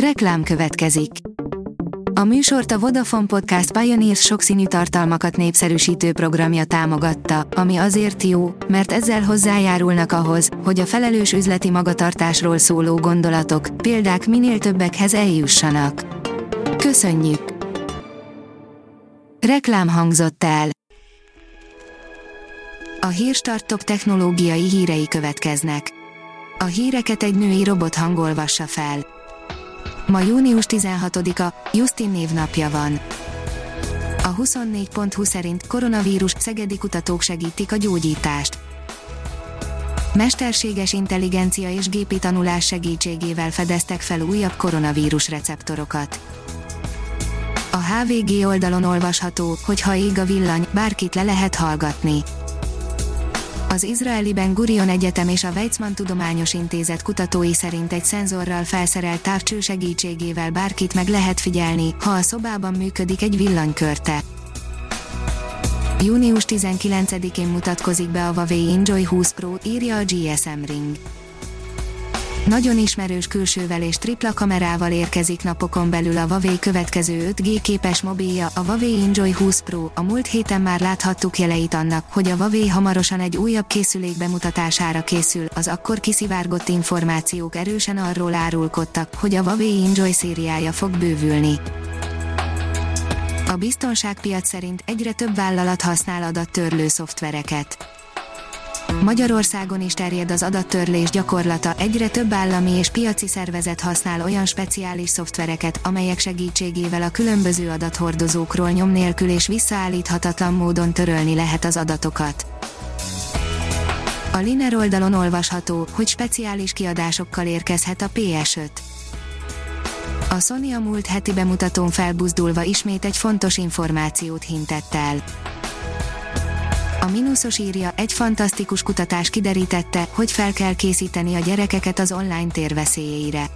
Reklám következik. A műsort a Vodafone Podcast Pioneers sokszínű tartalmakat népszerűsítő programja támogatta, ami azért jó, mert ezzel hozzájárulnak ahhoz, hogy a felelős üzleti magatartásról szóló gondolatok, példák minél többekhez eljussanak. Köszönjük! Reklám hangzott el. A Hírstartok technológiai hírei következnek. A híreket egy női robot hangolvassa fel. Ma június 16-a, Justin névnapja van. A 24.20 szerint koronavírus szegedi kutatók segítik a gyógyítást. Mesterséges intelligencia és gépi tanulás segítségével fedeztek fel újabb koronavírus receptorokat. A HVG oldalon olvasható, hogy ha ég a villany, bárkit le lehet hallgatni az izraeli Ben Gurion Egyetem és a Weizmann Tudományos Intézet kutatói szerint egy szenzorral felszerelt távcső segítségével bárkit meg lehet figyelni, ha a szobában működik egy villanykörte. Június 19-én mutatkozik be a Huawei Enjoy 20 Pro, írja a GSM Ring. Nagyon ismerős külsővel és tripla kamerával érkezik napokon belül a Huawei következő 5G képes mobilja, a Huawei Enjoy 20 Pro. A múlt héten már láthattuk jeleit annak, hogy a Huawei hamarosan egy újabb készülék bemutatására készül, az akkor kiszivárgott információk erősen arról árulkodtak, hogy a Huawei Enjoy szériája fog bővülni. A biztonságpiac szerint egyre több vállalat használ adattörlő szoftvereket Magyarországon is terjed az adattörlés gyakorlata, egyre több állami és piaci szervezet használ olyan speciális szoftvereket, amelyek segítségével a különböző adathordozókról nyom nélkül és visszaállíthatatlan módon törölni lehet az adatokat. A Liner oldalon olvasható, hogy speciális kiadásokkal érkezhet a PS5. A Sony a múlt heti bemutatón felbuzdulva ismét egy fontos információt hintett el. A mínuszos írja, egy fantasztikus kutatás kiderítette, hogy fel kell készíteni a gyerekeket az online tér veszélyeire.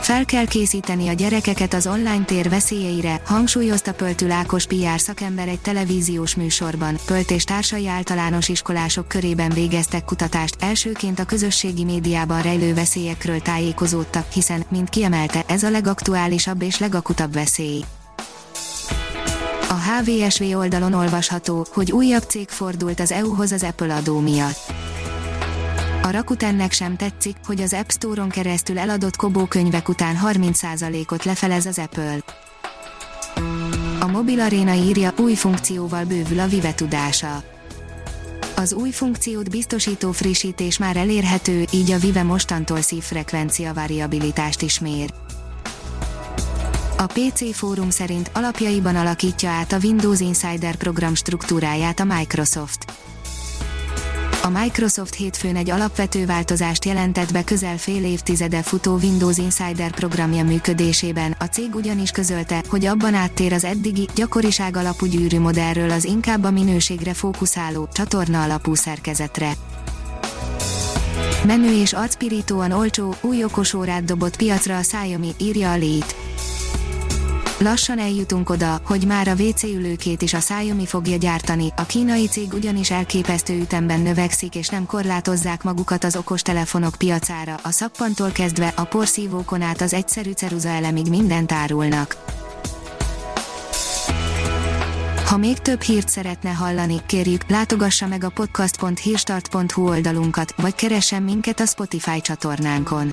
Fel kell készíteni a gyerekeket az online tér veszélyeire, hangsúlyozta Pöltül Ákos PR szakember egy televíziós műsorban. Pölt és társai általános iskolások körében végeztek kutatást, elsőként a közösségi médiában rejlő veszélyekről tájékozódtak, hiszen, mint kiemelte, ez a legaktuálisabb és legakutabb veszély. A HVSV oldalon olvasható, hogy újabb cég fordult az EU-hoz az Apple adó miatt. A Rakutennek sem tetszik, hogy az App Store-on keresztül eladott Kobo könyvek után 30%-ot lefelez az Apple. A Mobil Arena írja, új funkcióval bővül a Vive tudása. Az új funkciót biztosító frissítés már elérhető, így a Vive mostantól szívfrekvencia variabilitást is mér. A PC fórum szerint alapjaiban alakítja át a Windows Insider program struktúráját a Microsoft. A Microsoft hétfőn egy alapvető változást jelentett be közel fél évtizede futó Windows Insider programja működésében, a cég ugyanis közölte, hogy abban áttér az eddigi, gyakoriság alapú gyűrű modellről az inkább a minőségre fókuszáló, csatorna alapú szerkezetre. Menő és arcpirítóan olcsó, új okosórát dobott piacra a Xiaomi, írja a Lét. Lassan eljutunk oda, hogy már a WC ülőkét is a Xiaomi fogja gyártani, a kínai cég ugyanis elképesztő ütemben növekszik és nem korlátozzák magukat az okostelefonok piacára, a szappantól kezdve a porszívókon át az egyszerű ceruza elemig mindent árulnak. Ha még több hírt szeretne hallani, kérjük, látogassa meg a podcast.hírstart.hu oldalunkat, vagy keressen minket a Spotify csatornánkon